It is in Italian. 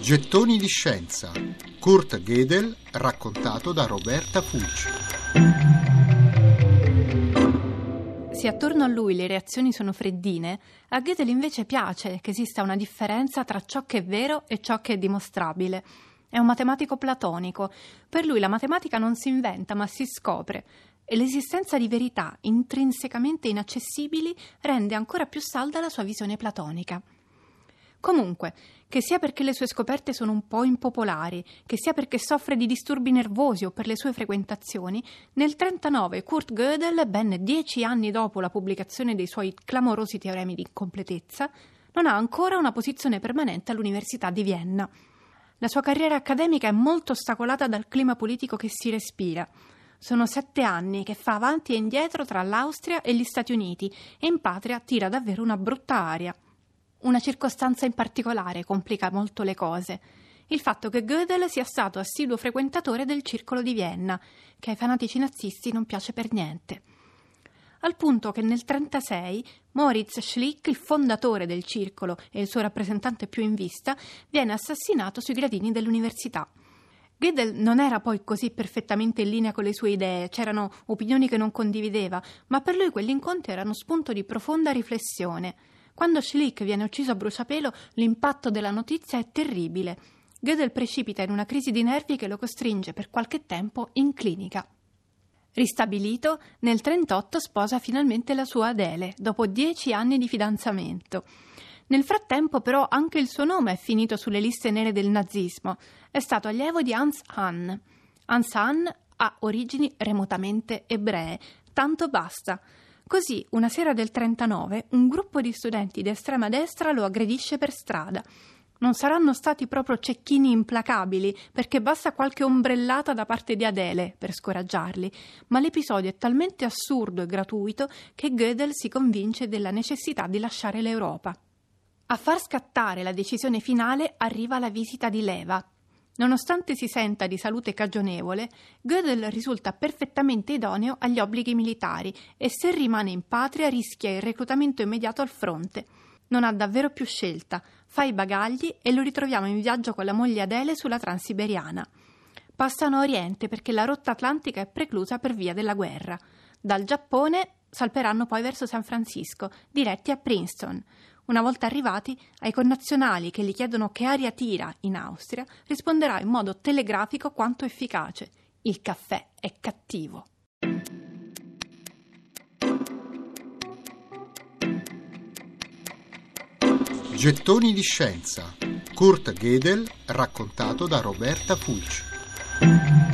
Gettoni di scienza. Kurt Gödel raccontato da Roberta Fulci. Se attorno a lui le reazioni sono freddine, a Gödel invece piace che esista una differenza tra ciò che è vero e ciò che è dimostrabile. È un matematico platonico. Per lui la matematica non si inventa, ma si scopre. E l'esistenza di verità intrinsecamente inaccessibili rende ancora più salda la sua visione platonica. Comunque, che sia perché le sue scoperte sono un po' impopolari, che sia perché soffre di disturbi nervosi o per le sue frequentazioni, nel 1939 Kurt Gödel, ben dieci anni dopo la pubblicazione dei suoi clamorosi teoremi di incompletezza, non ha ancora una posizione permanente all'Università di Vienna. La sua carriera accademica è molto ostacolata dal clima politico che si respira. Sono sette anni che fa avanti e indietro tra l'Austria e gli Stati Uniti e in patria tira davvero una brutta aria. Una circostanza in particolare complica molto le cose. Il fatto che Gödel sia stato assiduo frequentatore del circolo di Vienna, che ai fanatici nazisti non piace per niente. Al punto che nel 1936 Moritz Schlick, il fondatore del circolo e il suo rappresentante più in vista, viene assassinato sui gradini dell'università. Gödel non era poi così perfettamente in linea con le sue idee, c'erano opinioni che non condivideva, ma per lui quegli incontri erano spunto di profonda riflessione. Quando Schlick viene ucciso a bruciapelo, l'impatto della notizia è terribile. Gödel precipita in una crisi di nervi che lo costringe per qualche tempo in clinica. Ristabilito, nel 1938 sposa finalmente la sua Adele, dopo dieci anni di fidanzamento. Nel frattempo, però, anche il suo nome è finito sulle liste nere del nazismo. È stato allievo di Hans Hahn. Hans Hahn ha origini remotamente ebree, tanto basta. Così, una sera del 39, un gruppo di studenti di estrema destra lo aggredisce per strada. Non saranno stati proprio cecchini implacabili, perché basta qualche ombrellata da parte di Adele per scoraggiarli, ma l'episodio è talmente assurdo e gratuito che Gödel si convince della necessità di lasciare l'Europa. A far scattare la decisione finale arriva la visita di Leva, Nonostante si senta di salute cagionevole, Gödel risulta perfettamente idoneo agli obblighi militari e se rimane in patria rischia il reclutamento immediato al fronte. Non ha davvero più scelta, fa i bagagli e lo ritroviamo in viaggio con la moglie Adele sulla Transiberiana. Passano a Oriente perché la rotta atlantica è preclusa per via della guerra. Dal Giappone salperanno poi verso San Francisco, diretti a Princeton. Una volta arrivati, ai connazionali che gli chiedono che aria tira in Austria, risponderà in modo telegrafico quanto efficace. Il caffè è cattivo. Gettoni di scienza. Kurt Gödel raccontato da Roberta Fulci.